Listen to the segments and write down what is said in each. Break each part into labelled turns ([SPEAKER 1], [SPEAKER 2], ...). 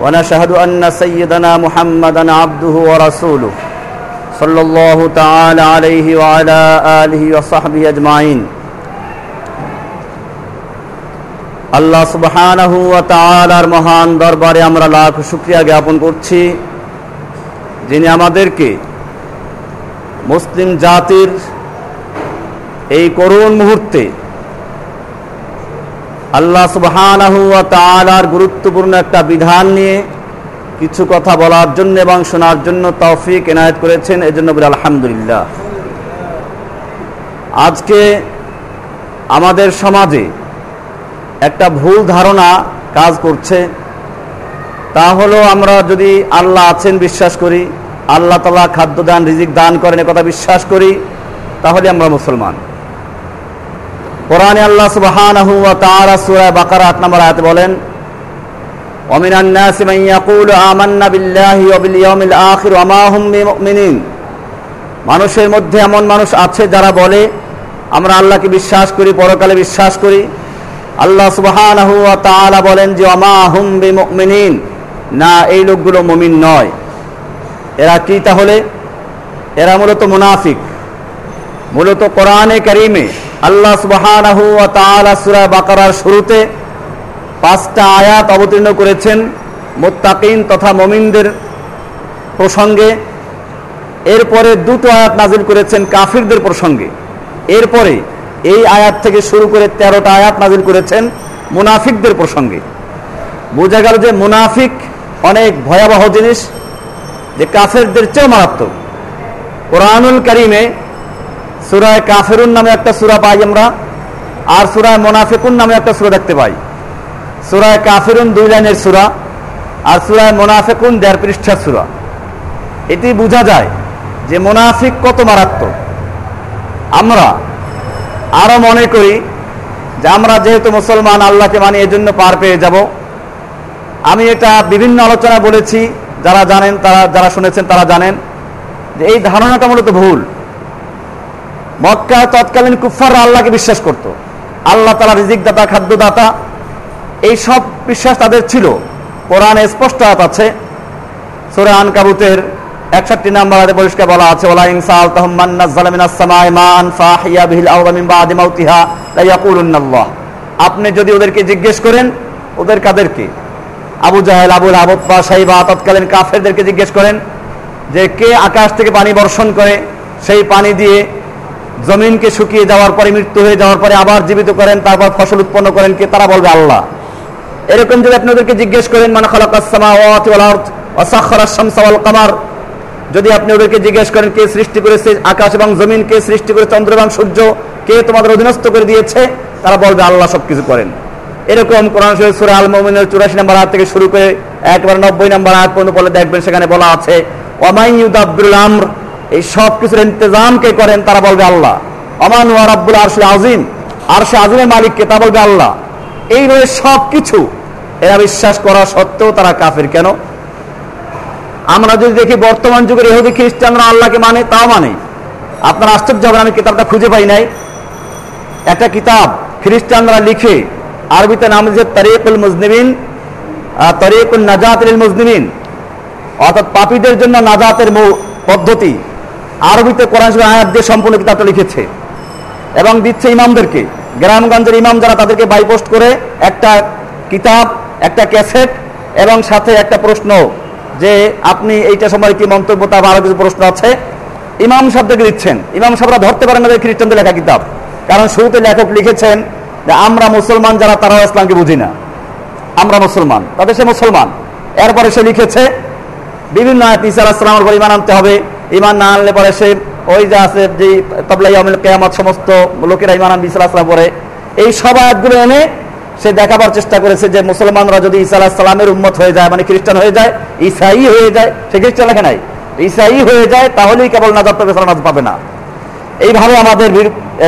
[SPEAKER 1] ونشهد أن سيدنا محمدا عبده ورسوله صلى الله تعالى عليه وعلى آله وصحبه أجمعين আল্লাহ সুবহানাহু ওয়া তাআলার মহান দরবারে আমরা লাখ শুকরিয়া জ্ঞাপন করছি যিনি আমাদেরকে মুসলিম জাতির এই করুণ মুহূর্তে আল্লাহ সুবহানাহু ওয়া গুরুত্বপূর্ণ একটা বিধান নিয়ে কিছু কথা বলার জন্য এবং শোনার জন্য তৌফিক এনায়েত করেছেন, এজন্য বলি আলহামদুলিল্লাহ। আজকে আমাদের সমাজে একটা ভুল ধারণা কাজ করছে, তা হলো আমরা যদি আল্লাহ আছেন বিশ্বাস করি, আল্লাহ তালা খাদ্য দান রিজিক দান করেন কথা বিশ্বাস করি, তাহলে আমরা মুসলমান। কোরআনে আল্লাহ সুবহানাহু ওয়া তাআলা সূরা বাকারা 8 নম্বর আয়াতে বলেন ومن الناس من يقول آمنا بالله وباليوم الآخر وما هم بمؤمنين মানুষের মধ্যে এমন মানুষ আছে যারা বলে আমরা আল্লাহকে বিশ্বাস করি পরকালে বিশ্বাস করি আল্লাহ সুবহানাহু ওয়া তাআলা বলেন যে ওমা হুম বিমুমিনিন না এই লোকগুলো মুমিন নয় এরা কি তাহলে এরা মূলত মুনাফিক মূলত কোরআনে কারিমে আল্লাহ সুবহানাহু তাআলা সূরা বাকারার শুরুতে পাঁচটা আয়াত অবতীর্ণ করেছেন মুত্তাকিন তথা মুমিনদের প্রসঙ্গে। এরপরে দুটো আয়াত নাজিল করেছেন কাফিরদের প্রসঙ্গে। এরপরে এই আয়াত থেকে শুরু করে তেরোটা আয়াত নাজিল করেছেন মুনাফিকদের প্রসঙ্গে। বোঝা গেল যে মুনাফিক অনেক ভয়াবহ জিনিস, যে কাফেরদের চেয়েও মারাত্মক। কোরআনুল করিমে সুরায় কাফেরুন নামে একটা সুরা পাই আমরা, আর সুরায় মোনাফিকুন নামে একটা সুরা দেখতে পাই। সুরায় কাফেরুন দুই লাইনের সুরা, আর সুরায় মোনাফিকুন দেড় পৃষ্ঠার সুরা। এটি বোঝা যায় যে মোনাফিক কত মারাত্মক। আমরা আরও মনে করি যে আমরা যেহেতু মুসলমান, আল্লাহকে মানি, এজন্য পার পেয়ে যাব। আমি এটা বিভিন্ন আলোচনা বলেছি, যারা জানেন তারা, যারা শুনেছেন তারা জানেন যে এই ধারণাটা মূলত ভুল। মক্কা তৎকালীন কুফাররা আল্লাহকে বিশ্বাস করত। আল্লাহ তালা রিজিক দাতা খাদ্যদাতা, এই সব বিশ্বাস তাদের ছিল। কোরআনে স্পষ্ট হাত আছে। সুরে আন কাবুতের একষট্টি নাম্বার হাতে পরিষ্কার বলা আছে ওলা ইনসাল তাহমান নাজ্জালা মিনাস সামাই মান ফাহিয়া বিহিল আরদা মিন বাদি মাউতিহা লা ইয়াকুলুন্নাল্লাহ আপনি যদি ওদেরকে জিজ্ঞেস করেন, ওদের কাদেরকে? আবু জাহেল আবুল আবত্তা সাইবা তৎকালীন কাফেরদেরকে জিজ্ঞেস করেন যে, কে আকাশ থেকে পানি বর্ষণ করে? সেই পানি দিয়ে জমিনকে শুকিয়ে যাওয়ার পরে, মৃত্যু হয়ে যাওয়ার পরে আবার জীবিত করেন, তারপর ফসল উৎপন্ন করেন কে? তারা বলবে আল্লাহ। এরকম যদি আপনি ওদেরকে জিজ্ঞেস করেন মানে কামার? যদি আপনি ওদেরকে জিজ্ঞেস করেন, কে সৃষ্টি করেছে আকাশ এবং জমিন? কে সৃষ্টি করে চন্দ্র এবং সূর্য? কে তোমাদের অধীনস্থ করে দিয়েছে? তারা বলবে, আল্লাহ সবকিছু করেন। এরকম কোরআন সূরা আল মুমিনের 84 নম্বর আয়াত থেকে শুরু করে একবার 90 নম্বর আয়াত পর্যন্ত বলে দেখবেন, সেখানে বলা আছে ওয়ামাই ইউদাব্বিরুল আমর এই সব কিছুর ইন্তজাম কে করেন, তারা বলবে আল্লাহ। অমান ওয়া রাব্বুল আরশিল আযীম। আরশে আযীমের মালিক কে তা বলবে আল্লাহ। এইভাবে সব কিছু এরা বিশ্বাস করা সত্ত্বেও তারা কাফের কেন? আমরা যদি দেখি বর্তমান যুগের ইহুদি খ্রিস্টানরা আল্লাহকে মানে তাও মানে। আপনার আশ্চর্য হবেন আমি কিতাবটা খুঁজে পাই নাই। একটা কিতাব খ্রিস্টানরা লিখে, আরবিতে নাম দিয়েছে তরিকুল মুজনিবিন তরিকুল নাজাতুল মুজনিবিন। অর্থাৎ পাপীদের জন্য নাজাতের পদ্ধতি। আরবিতে কোরআন আয়াত দিয়ে সম্পূর্ণ কিতাবটা লিখেছে। এবং দিচ্ছে ইমামদেরকে। গ্রামগঞ্জের ইমাম যারা তাদেরকে বাইপোস্ট করে, একটা কিতাব, একটা ক্যাসেট এবং সাথে একটা প্রশ্ন যে, আপনি এইটা সময় কি মন্তব্য? তা আরও কিছু প্রশ্ন আছে। ইমাম সাহেবদেরকে দিচ্ছেন। ইমাম সাহেবরা ধরতে পারেন না খ্রিস্টানদের লেখা কিতাব। কারণ শুরুতে লেখক লিখেছেন যে, আমরা মুসলমান যারা, তারাও ইসলামকে বুঝি না। আমরা মুসলমান। তাদের সে মুসলমান। এরপরে সে লিখেছে, বিভিন্ন আয়াত ইসা আলাহিসামের উপর ইমান আনতে হবে। ইমান না আনলে পরে সে ওই যে আছে যে তবলাই কেয়ামত সমস্ত লোকেরা ইমান আনবি ইসা আলাহিসাম পরে। এই সব আয়াতগুলো এনে সে দেখাবার চেষ্টা করেছে যে মুসলমানরা যদি আলাহ সালামের উন্মত হয়ে যায় মানে খ্রিস্টান হয়ে যায়, ঈসাই হয়ে যায়, সে খ্রিস্টান লেখে নাই। ঈসাই হয়ে যায়, তাহলেই কেবল নাজাত পাবে নাজাত পাবে না। এইভাবে আমাদের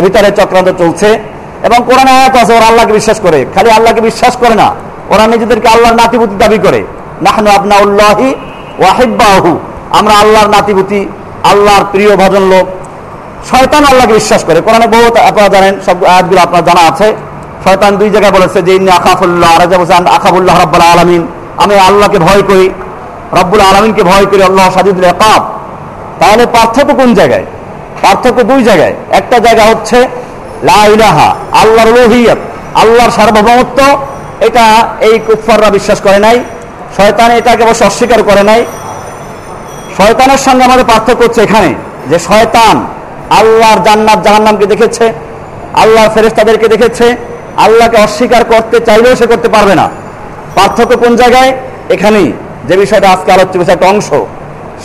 [SPEAKER 1] ভিতরে চক্রান্ত চলছে। এবং কোরআন আয়াত আছে, ওরা আল্লাহকে বিশ্বাস করে। খালি আল্লাহকে বিশ্বাস করে না। ওরা নিজেদেরকে আল্লাহর নাতিপুতি দাবি করে। নাহনু আবনাউল্লাহি ওয়াহিব্বাহু। আমরা আল্লাহর নাতিপুতি আল্লাহর প্রিয় ভজন লোক। শয়তান আল্লাহকে বিশ্বাস করে। কোরআনে বহু আপনারা জানেন, সব আয়াতগুলো আপনার জানা আছে। শয়তান দুই জায়গায় বলেছে যে, ইন্নি আকাফুল্লাহ আর বলছে আকাফুল্লাহ রব্বুল আলমিন। আমি আল্লাহকে ভয় করি, রব্বুল আলমিনকে ভয় করি, আল্লাহ সাজিদুল একাব তাহলে পার্থক্য কোন জায়গায়? পার্থক্য দুই জায়গায়। একটা জায়গা হচ্ছে, লা ইলাহা, আল্লাহর রহিয়ত আল্লাহর সার্বভৌমত্ব। এটা এই কুফাররা বিশ্বাস করে নাই। শয়তান এটাকে অবশ্য অস্বীকার করে নাই। শয়তানের সঙ্গে আমাদের পার্থক্য হচ্ছে এখানে, যে শয়তান আল্লাহর জান্নাত জাহান্নামকে দেখেছে, আল্লাহর ফেরেশতাদেরকে দেখেছে, আল্লাহকে অস্বীকার করতে চাইলেও সে করতে পারবে না। পার্থক্য কোন জায়গায়? এখানেই। যে বিষয়টা আজকে আলোচ্য বিষয়, একটা অংশ।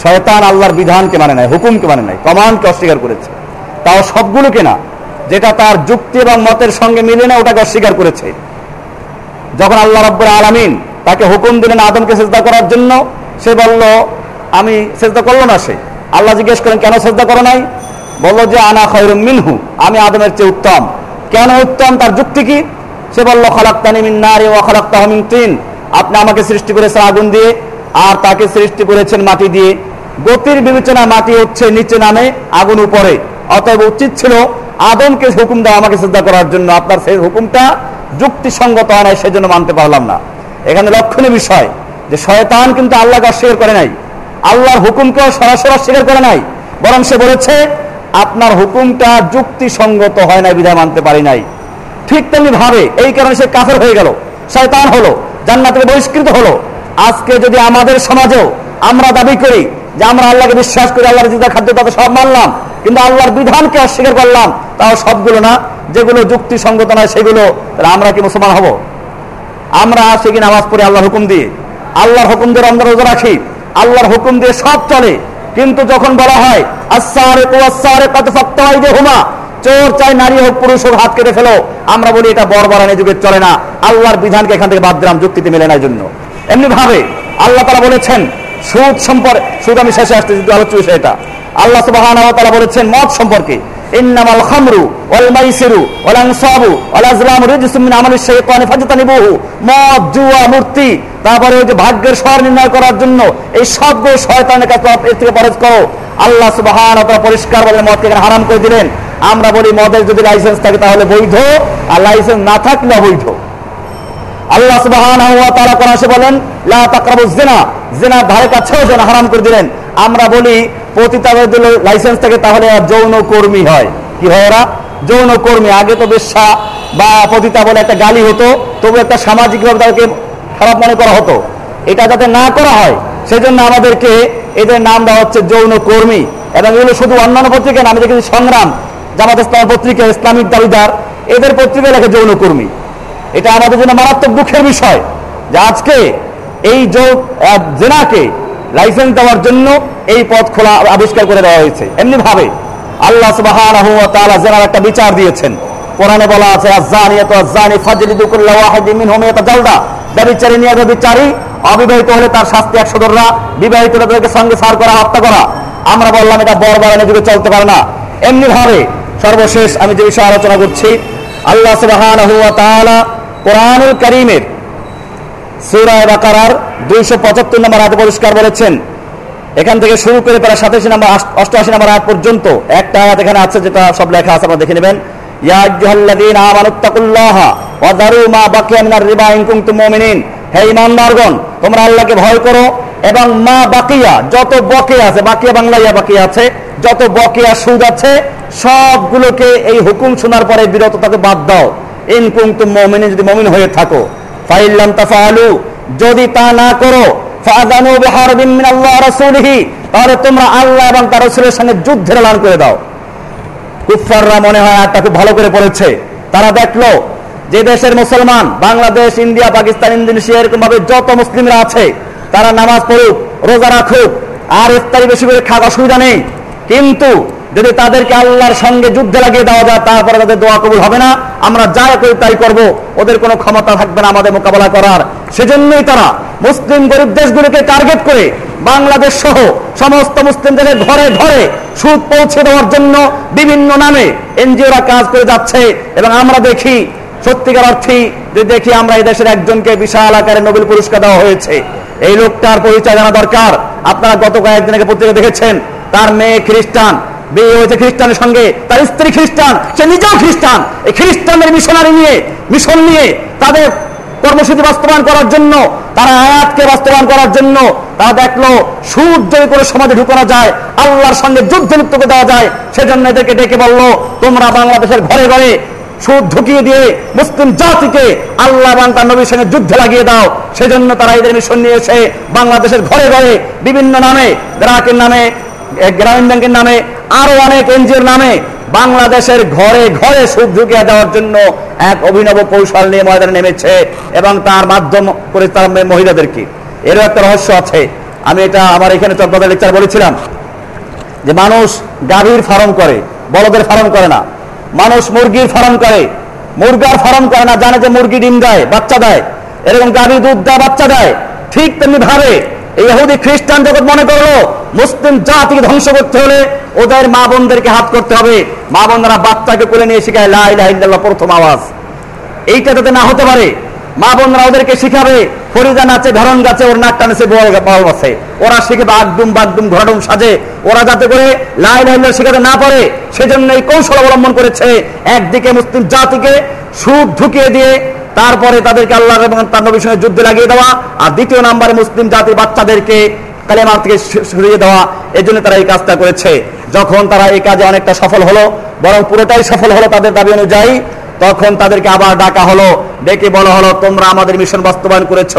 [SPEAKER 1] শয়তান আল্লাহর বিধানকে মানে নাই হুকুমকে মানে নাই কমান্ডকে অস্বীকার করেছে। তাও সবগুলোকে না, যেটা তার যুক্তি এবং মতের সঙ্গে মিলে না, ওটাকে অস্বীকার করেছে। যখন আল্লাহ রব্বুল আলমিন তাকে হুকুম দিলেন আদমকে চেষ্টা করার জন্য, সে বলল আমি চেষ্টা করল না সে। আল্লাহ জিজ্ঞেস করেন, কেন চেষ্টা করো নাই? বলল যে, আনা খয়রুম মিনহু। আমি আদমের চেয়ে উত্তম। কেন উত্তম? তার যুক্তি কি? সে বলল, খলাক্তানি মিন নারী ও খলাক্তাহ মিন তিন। আপনি আমাকে সৃষ্টি করেছেন আগুন দিয়ে, আর তাকে সৃষ্টি করেছেন মাটি দিয়ে। গতির বিবেচনা মাটি হচ্ছে নিচে নামে, আগুন উপরে। অতএব উচিত ছিল আদমকে হুকুম দেওয়া আমাকে শ্রদ্ধা করার জন্য। আপনার সেই হুকুমটা যুক্তিসঙ্গত হয় নাই, সেজন্য মানতে পারলাম না। এখানে লক্ষণীয় বিষয় যে, শয়তান কিন্তু আল্লাহকে অস্বীকার করে নাই। আল্লাহর হুকুমকেও সরাসরি অস্বীকার করে নাই। বরং সে বলেছে, আপনার হুকুমটা যুক্তিসঙ্গত হয় নাই, বিধায় মানতে পারি নাই। ঠিক তেমনি ভাবে এই কারণে সে কাফের হয়ে গেল, শয়তান হলো জান্নাত থেকে বহিষ্কৃত হলো। আজকে যদি আমাদের সমাজেও আমরা দাবি করি যে আমরা আল্লাহকে বিশ্বাস করি, আল্লাহর যেটা খাদ্য তাতে সব মানলাম, কিন্তু আল্লাহর বিধানকে অস্বীকার করলাম, তাও সবগুলো না, যেগুলো যুক্তিসঙ্গত নয় সেগুলো, তাহলে আমরা কি মুসলমান হব? আমরা আসি কি নামাজ পড়ি আল্লাহর হুকুম দিয়ে? আল্লাহর হুকুম দিয়ে রমজান রোজা রাখি? আল্লাহর হুকুম দিয়ে সব চলে। কিন্তু যখন বলা হয় আসারে আসারে কত ফক্তাই যে হুমা চোর চাই নারী হোক, পুরুষ হোক, হাত কেটে ফেলো। আমরা বলি, এটা বরবরানি যুগে চলে না। আল্লাহর বিধানকে এখান থেকে বাদ দিলাম, যুক্তিতে মেলে না জন্য। এমনি ভাবে আল্লাহ তারা বলেছেন, সুদ সম্পর্কে সুদ আমি শেষে আসতে যদি আলোচ্য বিষয় এটা। আল্লাহ ওয়া তাআলা বলেছেন, মদ সম্পর্কে। ইন্নামাল খামরু ওয়াল মাইসিরু ওয়াল আনসাবু ওয়াল আজলামু রিজসুম মিন আমালিশ শাইতানি ফাজতানিবুহু। মদ, জুয়া, মূর্তি, তারপরে ওই যে ভাগ্যের স্বর নির্ণয় করার জন্য এই সবগুলো শয়তানের কাছে এর থেকে পরেজ করো আল্লাহ সুবহানাহু ওয়া পরিষ্কার বলে মদকে হারাম করে দিলেন। আমরা বলি মদের যদি লাইসেন্স থাকে তাহলে বৈধ, আর লাইসেন্স না থাকলে অবৈধ। আল্লাহ সুবহানাহু ওয়া তাআলা কোরআনে এসে বলেন, লা তাকরাবুজ জিনা। জিনার ধারে কাছেও যেন হারাম করে দিলেন। আমরা বলি পতিতাদের যদি লাইসেন্স থাকে তাহলে যৌন কর্মী হয়। কি হয় ওরা? যৌন কর্মী। আগে তো বেশ্যা বা পতিতা বলে একটা গালি হতো, তবু একটা সামাজিকভাবে তাদেরকে খারাপ মনে করা হতো। এটা যাতে না করা হয়, সেজন্য আমাদেরকে এদের নাম দেওয়া হচ্ছে যৌন কর্মী। এবং এগুলো শুধু অন্যান্য পত্রিকা না, আমি দেখেছি সংগ্রাম, জামাত ইসলাম পত্রিকা, ইসলামিক দাবিদার, এদের পত্রিকা লেখে যৌন কর্মী। এটা আমাদের জন্য মারাত্মক দুঃখের বিষয় যে আজকে এই জেনাকে লাইসেন্স দেওয়ার জন্য এই পথ খোলা আবিষ্কার করে দেওয়া হয়েছে। এমনি ভাবে আল্লাহ তাআলা জেনার একটা বিচার দিয়েছেন। কোরআনে বলা আছে ব্যভিচারী নিয়ে ব্যভিচারী অবিবাহিত হলে তার শাস্তি একশো দররা, বিবাহিত তাদেরকে সঙ্গে সার করা, হত্যা করা। আমরা বললাম এটা বরবারানি যুগে চলতে পারে না। এমনি ভাবে সর্বশেষ আমি যে বিষয়ে আলোচনা করছি, আল্লাহ তাআলা কোরআনুল কারীমের সূরা বাকারার 275 নম্বর আয়াতে পরিষ্কার বলেছেন। এখান থেকে শুরু করে প্রায় 87 নম্বর 88 নম্বর আয়াত পর্যন্ত একটা আয়াত এখানে আছে যেটা সব লেখা আছে, আপনারা দেখে নেবেন। তোমরা আল্লাহকে ভয় করো এবং মা যত আছে, বাকিয়া আছে, যত বকেয়া সবগুলোকে এই হুকুম শোনার পরে বিরত তাকে বাদ দাও। ইন কুনতুম মুমিনিন, যদি মুমিন হয়ে থাকো। ফাইল্লাম তাফালু, যদি তা না করো ফাদানু বিহারবিন তাহলে তোমরা আল্লাহ এবং তার রাসূলের সঙ্গে যুদ্ধের এলান করে দাও। কুফাররা মনে হয় আটটা খুব ভালো করে পড়েছে। তারা দেখল যে দেশের মুসলমান, বাংলাদেশ, ইন্ডিয়া, পাকিস্তান, ইন্দোনেশিয়া এরকম ভাবে যত মুসলিমরা আছে, তারা নামাজ পড়ুক, রোজা রাখুক, আর ইফতারি বেশি করে খাওয়ার অসুবিধা নেই। কিন্তু যদি তাদেরকে আল্লাহর সঙ্গে যুদ্ধে লাগিয়ে দেওয়া যায়, তারপরে তাদের দোয়া কবুল হবে না। আমরা যা করি তাই করব। ওদের কোনো ক্ষমতা থাকবে না আমাদের মোকাবেলা করার। সেজন্যই তারা মুসলিম গরিব দেশগুলিকে টার্গেট করে বাংলাদেশ সহ সমস্ত মুসলিম দেশের ঘরে ঘরে সুদ পৌঁছে দেওয়ার জন্য বিভিন্ন নামে এনজিওরা কাজ করে যাচ্ছে। এবং আমরা দেখি, সত্যিকার অর্থেই যে দেখি আমরা এই দেশের একজনকে বিশাল আকারে নোবেল পুরস্কার দেওয়া হয়েছে। এই লোকটার পরিচয় জানা দরকার। আপনারা গত কয়েকদিন আগে পত্রিকা দেখেছেন, তার মেয়ে খ্রিস্টান। বিয়ে হয়েছে খ্রিস্টানের সঙ্গে, তার স্ত্রী খ্রিস্টান, সে নিজেও খ্রিস্টান। এই খ্রিস্টানদের মিশনারি নিয়ে, মিশন নিয়ে তাদের কর্মসূচি বাস্তবায়ন করার জন্য, তারা আয়াতকে বাস্তবায়ন করার জন্য, তারা দেখল সুদ যদি করে সমাজে ঢুকানো যায়, আল্লাহর সঙ্গে যুদ্ধ লিপ্ত করে দেওয়া যায়, সেজন্য এদেরকে ডেকে বলল, তোমরা বাংলাদেশের ঘরে ঘরে সুদ ঢুকিয়ে দিয়ে মুসলিম জাতিকে আল্লাহ এবং তার নবীর সঙ্গে যুদ্ধে লাগিয়ে দাও। সেজন্য তারা এদের মিশন নিয়ে এসে বাংলাদেশের ঘরে ঘরে বিভিন্ন নামে, গ্রাহকের নামে গ্রামীণ ব্যাংকের নামে আরও অনেক এনজিওর নামে বাংলাদেশের ঘরে ঘরে সুদ ঢুকিয়ে দেওয়ার জন্য এক অভিনব কৌশল নিয়ে ময়দানে নেমেছে এবং তার মাধ্যম করে তার মহিলাদেরকে। এরও একটা রহস্য আছে। আমি এটা আমার এখানে চট্টগ্রাম লেকচার বলেছিলাম যে মানুষ গাভীর ফার্ম করে, বলদের ফার্ম করে না। মানুষ মুরগির ফার্ম করে, মুরগার ফার্ম করে না, জানে যে মুরগি ডিম দেয়, বাচ্চা দেয়। এরকম গাভী দুধ দেয়, বাচ্চা দেয়। ঠিক তেমনি ভাবে এই খ্রিস্টান জগৎ মনে করল, মুসলিম জাতিকে ধ্বংস করতে হলে ওদের মা বোনদেরকে হাত করতে হবে। মা বোনরা বাচ্চাকে কোলে নিয়ে শিখায়, লা ইলাহা ইল্লাল্লাহ প্রথম আওয়াজ। এইটা যাতে না হতে পারে, মা বোনরা ওদেরকে শিখাবে, ফরিদা নাচে, ধরন গাছে, ওর নাক টানেছে, বল বল ওরা শিখে বাগদুম বাগদুম ঘরডুম সাজে। ওরা যাতে করে লাই লাই শিখাতে না পারে সেজন্য এই কৌশল অবলম্বন করেছে। একদিকে মুসলিম জাতিকে সুদ ঢুকিয়ে দিয়ে তারপরে তাদেরকে আল্লাহ এবং তার নবীর সঙ্গে যুদ্ধে লাগিয়ে দেওয়া, আর দ্বিতীয় নাম্বারে মুসলিম জাতির বাচ্চাদেরকে কালেমার থেকে সরিয়ে দেওয়া এই জন্য তারা এই কাজটা করেছে। যখন তারা এই কাজে অনেকটা সফল হলো, বরং পুরোটাই সফল হলো তাদের দাবি অনুযায়ী, তখন তাদেরকে আবার ডাকা হলো, ডেকে বলা হলো, তোমরা আমাদের মিশন বাস্তবায়ন করেছ।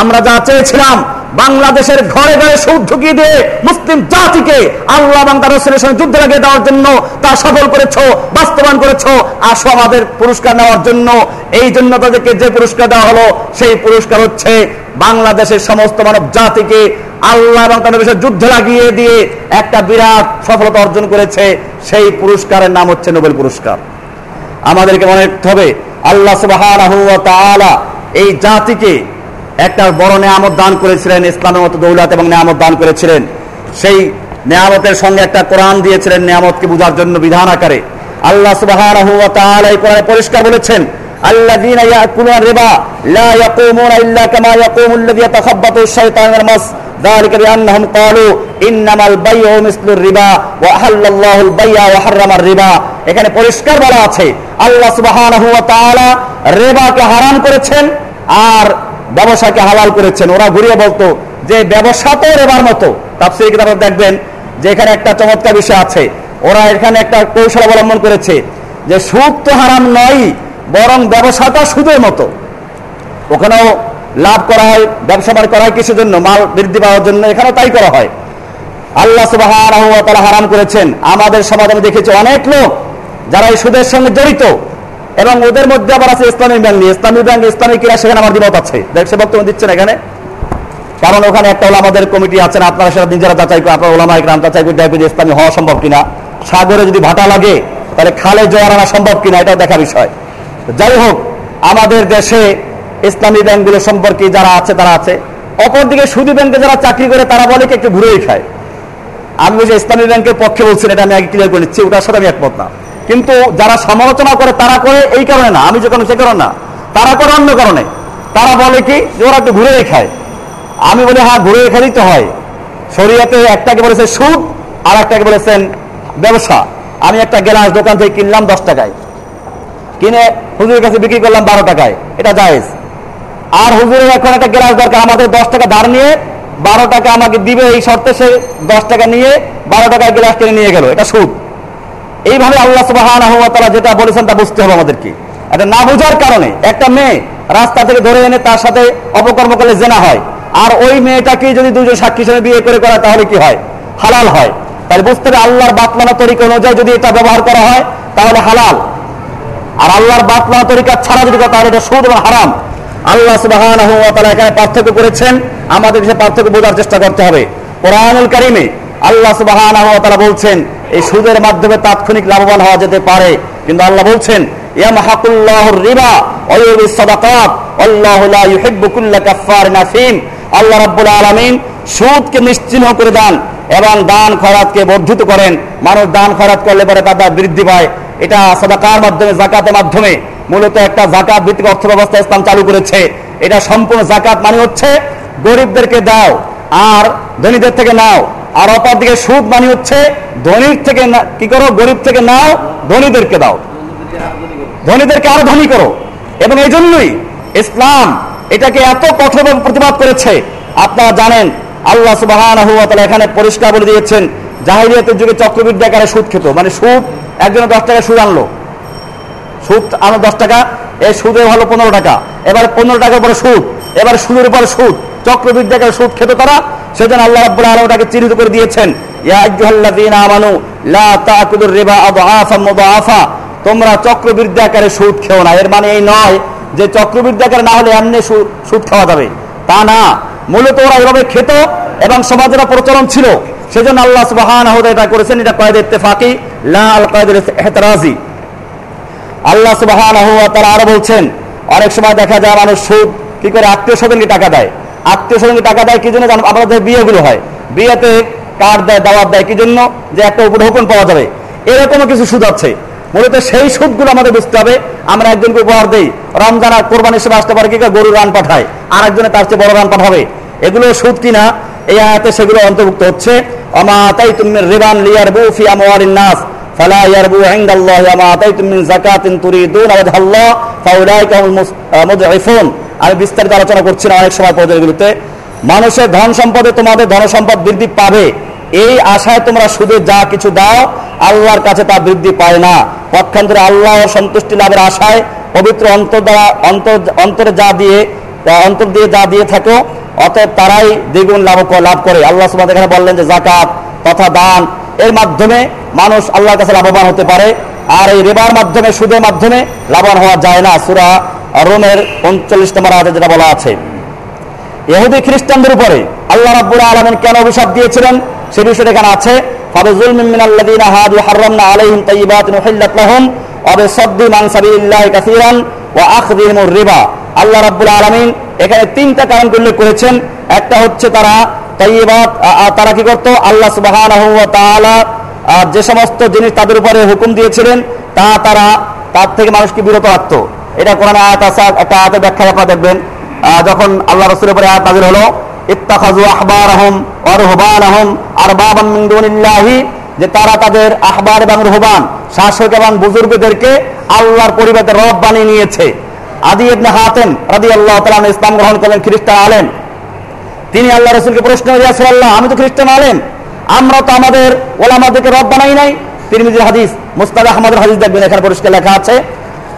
[SPEAKER 1] আমরা যা চেয়েছিলাম বাংলাদেশের ঘরে ঘরে সুদ ঢুকিয়ে দিয়ে মুসলিম জাতিকে আল্লাহ এবং তার রসুলের সঙ্গে যুদ্ধ লাগিয়ে দেওয়ার জন্য তা সফল করেছ, বাস্তবায়ন করেছ আসো আমাদের পুরস্কার নেওয়ার জন্য। এই জন্য তাদেরকে যে পুরস্কার দেওয়া হলো, সেই পুরস্কার হচ্ছে বাংলাদেশের সমস্ত মানব জাতিকে আল্লাহ এবং তার বিষয়ে যুদ্ধ লাগিয়ে দিয়ে একটা বিরাট সফলতা অর্জন করেছে। সেই পুরস্কারের নাম হচ্ছে নোবেল পুরস্কার। আমাদেরকে মনে রাখতে হবে, আল্লাহ তাআলা এই জাতিকে একটা বড় নিয়ামত দান করেছিলেন ইসলামের মতো দৌলত এবং নিয়ামত দান করেছিলেন সেই নিয়ামতের সঙ্গে একটা কোরআন দিয়েছিলেন নিয়ামতকে বোঝার জন্য বিধান আকারে আল্লাহ সুবহানাহু ওয়া তাআলা এই কোরআনে পরিষ্কার বলেছেন الذين يأكلون الربا لا يقومون إلا كما يقوم الذي يتخبطه الشيطان من المس ذلك بأنهم قالوا إنما البيع مثل الربا وأحل الله البيع وحرم الربا এখানে পরিষ্কার বলা আছে আল্লাহ সুবহানাহু ওয়া তাআলা রিবাকে হারাম করেছেন আর ব্যবসাকে হালাল করেছেন। ওরা ঘুরিয়ে বলতো যে ব্যবসা তো রেবার মতো। তাফসীর কিতাবে দেখবেন যে এখানে একটা চমৎকার বিষয় আছে। ওরা এখানে একটা কৌশল অবলম্বন করেছে যে সুদ তো হারাম নয় বরং ব্যবসাটা সুদের মতো। ওখানেও লাভ করা হয় ব্যবসা করা হয় কিসের জন্য, মাল বৃদ্ধি পাওয়ার জন্য এখানেও তাই করা হয়। আল্লাহ তাআলা হারাম করেছেন। আমাদের সমাজে দেখেছি অনেক লোক যারা এই সুদের সঙ্গে জড়িত। এবং ওদের মধ্যে আবার আছে ইসলামী ব্যাংক। নিয়ে ইসলামী ব্যাংক, ইসলামী কিনা সেখানে আমার দ্বিমত আছে। সে বক্তব্য দিচ্ছেন এখানে। কারণ ওখানে একটা ওলামাদের কমিটি আছেন আপনারা সেটা নিজেরা যাচাই করে আপনার ওলামা একরাম যাচাই করে দেখবেন ইসলামী হওয়া সম্ভব কিনা। সাগরে যদি ভাটা লাগে, তাহলে খালে জোয়ার আনা সম্ভব কিনা, এটাও দেখা বিষয়। যাই হোক, আমাদের দেশে ইসলামী ব্যাংকগুলো সম্পর্কে যারা আছে, তারা আছে। অপরদিকে সুদী ব্যাংকে যারা চাকরি করে, তারা বলে কি, একটু ঘুরেই খায়। আমি বলছি, ইসলামী ব্যাংকের পক্ষে বলছেন এটা আমি আগে ক্লিয়ার করে নিচ্ছি, ওটার সাথে আমি একমত না। কিন্তু যারা সমালোচনা করে, তারা করে এই কারণে না, আমি যে কারণে সে কারণ না। তারা করে অন্য কারণে। তারা বলে কি, যে ওরা একটু ঘুরে খায় আমি বলি হ্যাঁ ঘুরে রেখে দিতে হয়। শরীয়তে একটাকে বলেছে সুদ আর একটাকে বলেছেন ব্যবসা। আমি একটা গ্লাস দোকান থেকে কিনলাম দশ টাকায়। কিনে হুজুরের কাছে বিক্রি করলাম বারো টাকায়। এটা জায়েজ। আর হুজুরের এখন একটা গ্লাস দরকার, আমাদের দশ টাকা ধার নিয়ে বারো টাকা আমাকে দিবে এই শর্তে সে দশ টাকা নিয়ে বারো টাকায় গ্লাস কিনে নিয়ে গেল। এটা সুদ। এইভাবে আল্লাহ তাআলা যেটা বলেছেন তা বুঝতে হবে আমাদেরকে। এটা না বোঝার কারণে একটা মেয়ে রাস্তা থেকে ধরে এনে তার সাথে অপকর্ম করলে জেনা হয়। আর ওই মেয়েটাকে যদি দুজন সাক্ষী হিসেবে বিয়ে করে করা, তাহলে কি হয়? হালাল হয়। তাহলে বুঝতে হবে আল্লাহর বাতলানো তরিকা অনুযায়ী যদি এটা ব্যবহার করা হয়, তাহলে হালাল। আর আল্লাহর বাতলানো তরিকা ছাড়া যদি তাহলে এটা সুদ এবং হারাম। আল্লাহ তাআলা এখানে পার্থক্য করেছেন। আমাদের সে পার্থক্য বোঝার চেষ্টা করতে হবে। কোরআনুল কারিমে আল্লাহ তাআলা বলছেন এই সুদের মাধ্যমে তাৎক্ষণিক লাভবান হওয়া যেতে পারে। কিন্তু আল্লাহ বলছেন আল্লাহু সুদকে করে এবং দান বর্ধিত করেন। মানুষ দান বৃদ্ধি পায়। এটা সাদাকার মাধ্যমে জাকাতের মাধ্যমে মূলত একটা জাকাত ভিত্তিক অর্থ ব্যবস্থা ইসলাম চালু করেছে। এটা সম্পূর্ণ জাকাত মানে হচ্ছে গরিবদেরকে দাও আর ধনীদের থেকে নাও। আর অপর দিকে সুদ মানে হচ্ছে, ধনীর থেকে কি করো? গরিব থেকে নাও, ধনীদেরকে দাও। ধনীদেরকে আরও ধনী করো। এবং এই জন্যই ইসলাম এটাকে এত কঠোরভাবে প্রতিবাদ করেছে। আপনারা জানেন, আল্লাহ সুবাহ এখানে পরিষ্কার বলে দিয়েছেন জাহিরিয়াতের যুগে চক্রবৃদ্ধি আকারে সুদ খেত। মানে সুদ, একজনে দশ টাকা সুদ আনলো। সুদ আনো দশ টাকা, এই সুদে হলো পনেরো টাকা। এবার পনেরো টাকার পরে সুদ, এবার সুদের উপর সুদ। চক্রবৃদ্ধি আকারে সুদ খেতে তারা সেজন্য আল্লাহ রাব্বুল আলামিন চিহ্নিত করে দিয়েছেন, ইয়া আইয়ুহাল্লাযীনা আমানু তোমরা সুদ খেও না। এর মানে এই নয় যে চক্রবৃদ্ধি আকারে না হলে এমনি সুদ খাওয়া যাবে। তা না। মূলত ওরা এভাবে খেত এবং সমাজের প্রচলন ছিল। সেজন্য আল্লাহ সুবহানাহু ওয়া এটা করেছেন, এটা কয়েদ ইত্তেফাকি, লা আল কয়েদের ইহতরাজি। আল্লাহ সুবহানাহু ওয়া তাআলা আরও বলছেন, অনেক সময় দেখা যায় মানুষ সুদ কি করে আত্মীয় স্বজনকে টাকা দেয়। আত্মীয় স্বজনকে টাকা দেয়, কি জন্য জানো? আমাদের বিয়েগুলো হয়। বিয়েতে কার্ড দেয়, দাওয়াত দেয়, কি জন্য? যে একটা উপর হুকুম পাওয়া যাবে। এরকমও কিছু সুদ আছে। মূলত সেই সুদগুলো আমাদের বুঝতে হবে। আমরা একজনকে উপহার দেই। রমজান আর কোরবানি হিসেবে আসতে পারে কি গরু রান পাঠায়। আর একজনে তার চেয়ে বড় রান পাঠাবে। এগুলো সুদ কিনা? এই আয়াতে সেগুলো অন্তর্ভুক্ত হচ্ছে। অমা তাই তুমি রিবান লিয়ার বু ফি আমওয়ালিন নাস। فلا يربو عند الله وما آتيتم من زكاة تريدون وجه الله فأولئك هم المضعفون আমি বিস্তারিত আলোচনা করছি না অনেক সময় পর্যায়গুলোতে মানুষের ধন সম্পদে তোমাদের ধন সম্পদ বৃদ্ধি পাবে এই আশায় তোমরা শুধু যা কিছু দাও আল্লাহর কাছে তা বৃদ্ধি পায় না পক্ষান্তরে আল্লাহর সন্তুষ্টি লাভের আশায় পবিত্র অন্তর দ্বারা অন্তর অন্তরে যা দিয়ে অন্তর দিয়ে যা দিয়ে থাকো অতএব তারাই দ্বিগুণ লাভ লাভ করে আল্লাহ সুবহানাহু ওয়া তাআলা এখানে বললেন যে জাকাত তথা দান এর মাধ্যমে মানুষ আল্লাহর কাছে লাভবান হতে পারে। আর এই রেবার মাধ্যমে, সুদের মাধ্যমে লাভবান হওয়া যায় না। সুরা রোমের উনচল্লিশ নম্বর আয়াতে যেটা বলা আছে, ইহুদি খ্রিস্টানদের উপরে আল্লাহ রাব্বুল আলামিন কেন অভিশাপ দিয়েছিলেন? সে বিষয়টা এখানে আছে। ফাবে যুলমিন মিনাল্লাযীনা হাদু হারামনা আলাইহিম তাইয়্যিবাতিন উহিল্লাত লাহুম ওয়া বিসাদ্দিম আন সাবিলিল্লাহি কাসীরান ওয়া আখযিহিমুর রিবা। আল্লাহ রাব্বুল আলামিন এখানে তিনটা কারণ উল্লেখ করেছেন। একটা হচ্ছে তারা আ- তারা কি করত? আল্লাহ আহ, যে সমস্ত জিনিস তাদের উপরে হুকুম দিয়েছিলেন তা তারা তার থেকে মানুষকে বিরত রাখতো। এটা কোরআন আয়াত আছে একটা আয়াতের ব্যাখ্যা আপনারা দেখবেন। যখন আল্লাহ রসুলের উপরে আয়াত নাজিল হলো ইত্তাখাযু আহবারহুম ওয়া রুহবানহুম আরবাবাম মিন দুনিল্লাহি যে তারা তাদের আহবার এবং রুহবান শাসক এবং বুজুর্গদেরকে আল্লাহর পরিবর্তে রব বানিয়ে নিয়েছে। আদি ইবনে হাতেম রাদিয়াল্লাহু তাআলা আনহু ইসলাম গ্রহণ করলেন খ্রিস্টান আলেম। তিনি আল্লাহ রসুলকে প্রশ্ন করিয়াছেন, আল্লাহ, আমি তো খ্রিস্টান আলেম। আমরা তো আমাদের ওলামাদেরকে রব বানাই নাই। তিরমিজির হাদিস, মুস্তাদ আহমদের হাদিস দেখবেন, এখানে পরিষ্কার লেখা আছে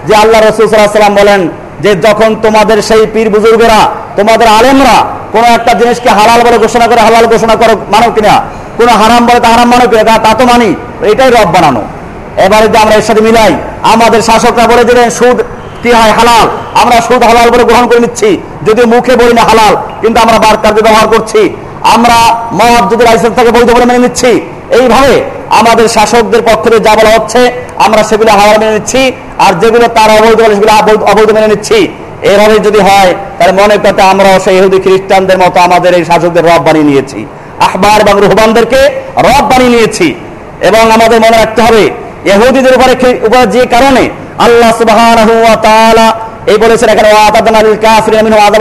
[SPEAKER 1] যে আল্লাহ রসুল সাল্লাম বলেন যে যখন তোমাদের সেই পীর বুজুর্গরা, তোমাদের আলেমরা কোনো একটা জিনিসকে হালাল বলে ঘোষণা করে, হালাল ঘোষণা করো, মানো কিনা, কোনো হারাম বলে তা হারাম মানো কিনা, তা- তা মানি, এটাই রব বানানো। এবারে যে আমরা এর সাথে মিলাই, আমাদের শাসকরা বলে দিলেন, সুদ কি হয় হালাল? আমরা সুদ হালাল বলে গ্রহণ করে নিচ্ছি। যদি মুখে বলি না হালাল, কিন্তু আমরা বার কার্য ব্যবহার করছি। আমরা মদ যদি লাইসেন্স থাকে বৈধ বলে মেনে নিচ্ছি। এইভাবে আমাদের শাসকদের পক্ষ থেকে যা বলা হচ্ছে, আমরা সেগুলো হালাল মেনে নিচ্ছি। আর যেগুলো তার অবৈধ বলে, সেগুলো অবৈধ মেনে নিচ্ছি। এভাবে যদি হয়, তাহলে মনে করতে আমরাও সেই ইহুদি খ্রিস্টানদের মতো আমাদের এই শাসকদের রব বানিয়ে নিয়েছি। আহবার এবং রুহবানদেরকে রব বানিয়ে নিয়েছি। এবং আমাদের মনে রাখতে হবে এহুদিদের উপরে উপরে যে কারণে আল্লাহ তাআলা এই বলেছেন, এখানে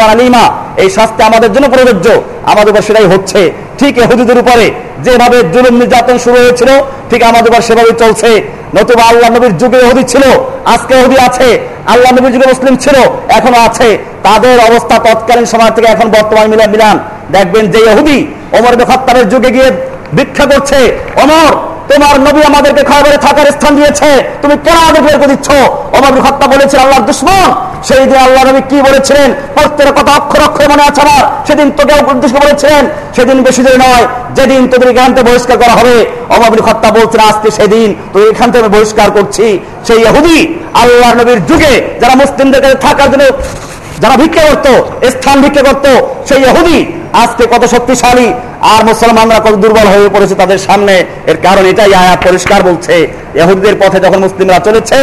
[SPEAKER 1] আলিমা। এই শাস্তি আমাদের জন্য প্রযোজ্য। আমাদের উপর সেটাই হচ্ছে। ঠিক ইহুদিদের উপরে যেভাবে জুলুম নির্যাতন শুরু হয়েছিল, ঠিক আমাদের উপর সেভাবে চলছে। নতুবা আল্লাহ নবীর যুগে ইহুদি ছিল, আজকে ইহুদি আছে। আল্লাহ নবীর যুগে মুসলিম ছিল, এখনও আছে। তাদের অবস্থা তৎকালীন সময় থেকে এখন বর্তমান মিলান মিলান। দেখবেন যে ইহুদি ওমর ইবনে খাত্তাবের যুগে গিয়ে ভিক্ষা করছে। অমর তোমার নবী আমাদেরকে খবরে থাকার স্থান দিয়েছে। তুমি কেন আমাদের বের করে দিচ্ছ অমর হত্যা বলেছিল আল্লাহর দুশ্মন। সেই দিন আল্লাহ নবী কি বলেছিলেন? প্রত্যেক কথা অক্ষর অক্ষরে মনে আছে আমার। সেদিন তোকে উদ্দেশ্য বলেছিলেন, সেদিন বেশি দেরি নয়, যেদিন তোদের এখান বহিষ্কার করা হবে। অমর হত্যা বলছেন আজকে সেদিন তোদের এখান থেকে আমি বহিষ্কার করছি। সেই ইহুদি আল্লাহ নবীর যুগে যারা মুসলিমদের কাছে থাকার জন্য যারা ভিক্ষা করতো, স্থান ভিক্ষা করতো, সেই ইহুদি আজকে কত শক্তিশালী আর মুসলমানরা কত দুর্বল হয়ে পড়েছে তাদের সামনে। এর কারণ এটাই আয়া পরিষ্কার বলছে। এহুদিদের পথে যখন মুসলিমরা চলেছে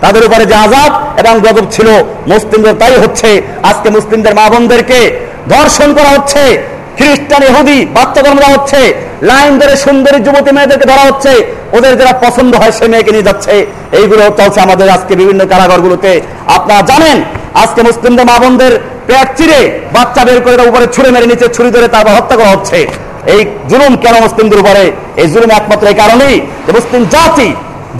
[SPEAKER 1] তাদের উপরে যে আজাব এবং গজব ছিল, মুসলিমদের তাই হচ্ছে। আজকে মুসলিমদের মা বোনদেরকে ধর্ষণ করা হচ্ছে। খ্রিস্টান এহুদি বাচ্চা জন্ম দেওয়া হচ্ছে। লাইন ধরে সুন্দরী যুবতী মেয়েদেরকে ধরা হচ্ছে। ওদের যারা পছন্দ হয়, সে মেয়েকে নিয়ে যাচ্ছে। এইগুলো চলছে আমাদের আজকে বিভিন্ন কারাগারগুলোতে। আপনারা জানেন, আজকে মুসলিমদের মা বোনদের পেট চিরে বাচ্চা বের করে উপরে ছুড়ে মেরে নিচে ছুরি ধরে তারপর হত্যা করা হচ্ছে। এই জুলুম কেন মুসলিমদের উপরে? এই জুলুম একমাত্র এই কারণেই মুসলিম জাতি,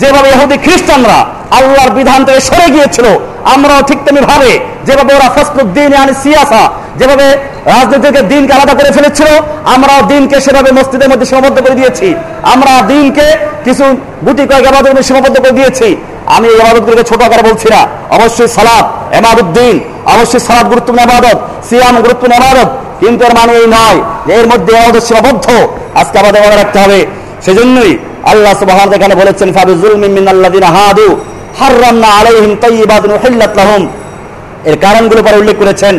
[SPEAKER 1] যেভাবে ইহুদি খ্রিস্টানরা আল্লাহর বিধান থেকে সরে গিয়েছিল, আমরাও ঠিক তেমনি ভাবে যেভাবে ওরা ফসলুদ্দিন আনি সিয়াসা, যেভাবে রাজনীতিকে দিনকে আলাদা করে ফেলেছিল, আমরাও দিনকে সেভাবে মসজিদের মধ্যে সীমাবদ্ধ করে দিয়েছি। আমরা দিনকে কিছু গুটি কয়েক আবাদের সীমাবদ্ধ করে দিয়েছি। আমি এই আবাদতগুলোকে ছোট আকারে বলছি না। অবশ্যই সালাদ এমাদুদ্দিন অবশ্যই সালাদ গুরুত্বপূর্ণ আবাদত, সিয়াম গুরুত্বপূর্ণ আবাদত। কিন্তু এর মানে এই নয় যে এর মধ্যে আমাদের সীমাবদ্ধ আজকে আমাদের মনে রাখতে হবে। সেজন্যই আল্লাহ সুবাহান এখানে বলেছেন, ফাবি যুলমিন দিন হাদু, হাররামনা আলাইহিম তাইয়িবাতুন উহিল্লাত লাহুম। এর কারণগুলো পরে উল্লেখ করেছেন।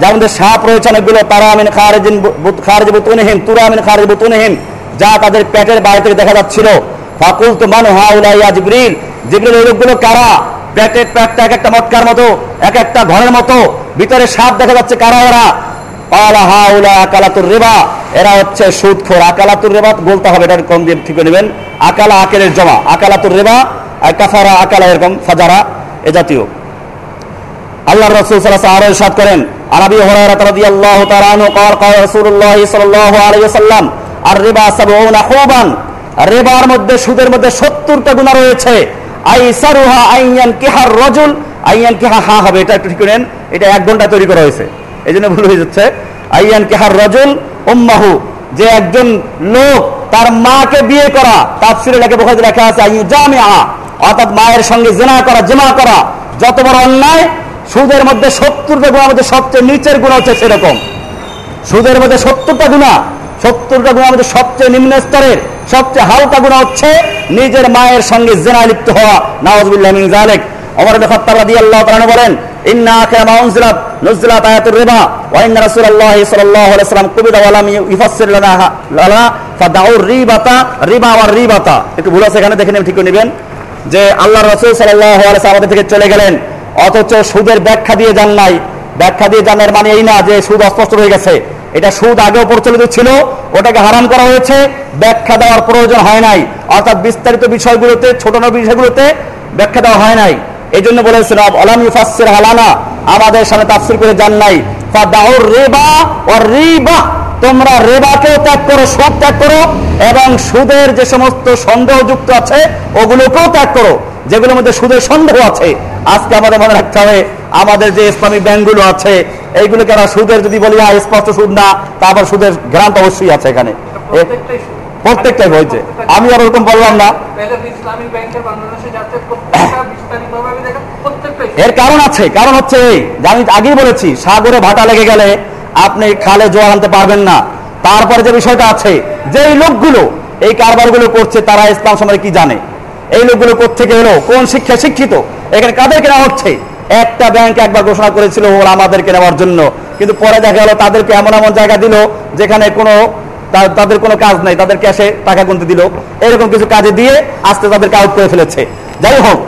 [SPEAKER 1] যার মধ্যে সাপ রয়েছে যা তাদের বাইরে থেকে দেখা ফাকুল তো কারা? এক একটা মটকার মতো, এক একটা ঘরের মতো, ভিতরে সাপ দেখা যাচ্ছে কারা এরা? পালা আকালাতুর রেবা, এরা হচ্ছে সুদখোর। আকালাতুর রেবা বলতে হবে কম দিয়ে ঠিক নেবেন? আকালা আকেলের জমা আকালাতুর রেবা কাফারা আকালা এরকম, ফাজারা, এ জাতীয়। আল্লাহ রাসূল সাল্লাল্লাহু আলাইহি ওয়াসাল্লাম ইরশাদ করেন আর আবি হুরায়রা রাদিয়াল্লাহু তাআলা আনহু قال قال রাসূলুল্লাহ সাল্লাল্লাহু আলাইহি ওয়াসাল্লাম আর রিবা সাবউনা হুবান রিবার মধ্যে সুদের মধ্যে 70টা গুনাহ রয়েছে আইসারুহা আইয়ান কিহার রাজুল আইয়ান কিহা হা হবে এটা একটু ঠিক করে নেন এটা এক ঘন্টা তৈরি করা হয়েছে এজন্য ভুল হয়ে যাচ্ছে আইয়ান কিহার রাজুল উম্মাহু যে একজন লোক তার মাকে বিয়ে করা তাফসিরে লেখা বোখারিতে লেখা আছে আইয়ু জামিআ অর্থাৎ মায়ের সঙ্গে জেনা করা জেমা করা যত বড় অন্যায় সুদের মধ্যে সত্তরটা গুণার মধ্যে সবচেয়ে নিচের গুণ হচ্ছে সেরকম। সুদের মধ্যে সত্তরটা গুণা সত্তরটা গুণার মধ্যে সবচেয়ে নিম্ন স্তরের, সবচেয়ে হালকা গুণা হচ্ছে নিজের মায়ের সঙ্গে জেনা লিপ্ত হওয়া। নওয়াজবিল্লাহ মিন জালিক ওমর ইবনে খাত্তাব রাদিয়াল্লাহু তাআলা বলেন, ইন্না আখরা উনজিলাত নুজিলাত আয়াতুর রিবা, ওয়া ইন্না রাসূলুল্লাহ সাল্লাল্লাহু আলাইহি ওয়াসাল্লাম কুবিদা ওয়া লাম ইউফাসসির লানা লানা, ফাদাউ রিবাতা, রিবা ওয়া রিবাতা। একটু ভুল আছে এখানে, দেখে নেবেন, ঠিক করে নেবেন। যে আল্লাহ রাসূল সাল্লাল্লাহু আলাইহি ওয়াসাল্লাম আমাদের থেকে চলে গেলেন। অথচ সুদের ব্যাখ্যা দিয়ে যান নাই। ব্যাখ্যা দিয়ে জানার মানে এই না যে সুদ অস্পষ্ট হয়ে গেছে। এটা সুদ আগেও প্রচলিত ছিল, ওটাকে হারাম করা হয়েছে। ব্যাখ্যা দেওয়ার প্রয়োজন হয় নাই। অর্থাৎ বিস্তারিত বিষয়গুলোতে ছোট ছোট বিষয়গুলোতে ব্যাখ্যা দেওয়া হয় নাই। এই জন্য বলেছেন অলাম হালানা। আমাদের সামনে তাফসির করে যান নাই। রিবা ও রিবা। তোমরা রেবাকেও ত্যাগ করো সুদ ত্যাগ করো এবং সুদের যে সমস্ত সন্দেহযুক্ত আছে ওগুলোকেও ত্যাগ করো যেগুলোর মধ্যে সুদের সন্দেহ আছে। আজকে আমাদের মনে রাখতে হবে আমাদের যে ইসলামিক ব্যাংকগুলো আছে এইগুলোকে আমরা সুদের যদি বলি স্পষ্ট সুদ না তারপর সুদের গ্রান্ট অবশ্যই আছে এখানে।
[SPEAKER 2] প্রত্যেকটাই
[SPEAKER 1] হয়েছে। আমি আর ওরকম বললাম না। এর কারণ আছে কারণ হচ্ছে এই যে আমি আগেই বলেছি সাগরে ভাটা লেগে গেলে আপনি খালে জোয়ার আনতে পারবেন না। তারপরে যে বিষয়টা আছে যে লোকগুলো এই কারবারগুলো করছে, তারা ইসলাম সম্পর্কে কি জানে? এই লোকগুলো কোথেকে এলো? কোন শিক্ষা শিক্ষিত? এখানে কাদেরকে নেওয়া হচ্ছে? একটা ব্যাংক একবার ঘোষণা করেছিল, ওরা আমাদেরকে নেওয়ার জন্য। কিন্তু পরে দেখা গেল, তাদেরকে এমন এমন জায়গা দিল, যেখানে কোনো তাদের কোনো কাজ নাই। তাদের ক্যাশে টাকা গুনতে দিল। এরকম কিছু কাজে দিয়ে আস্তে তাদেরকে আউট করে ফেলেছে। যাই হোক,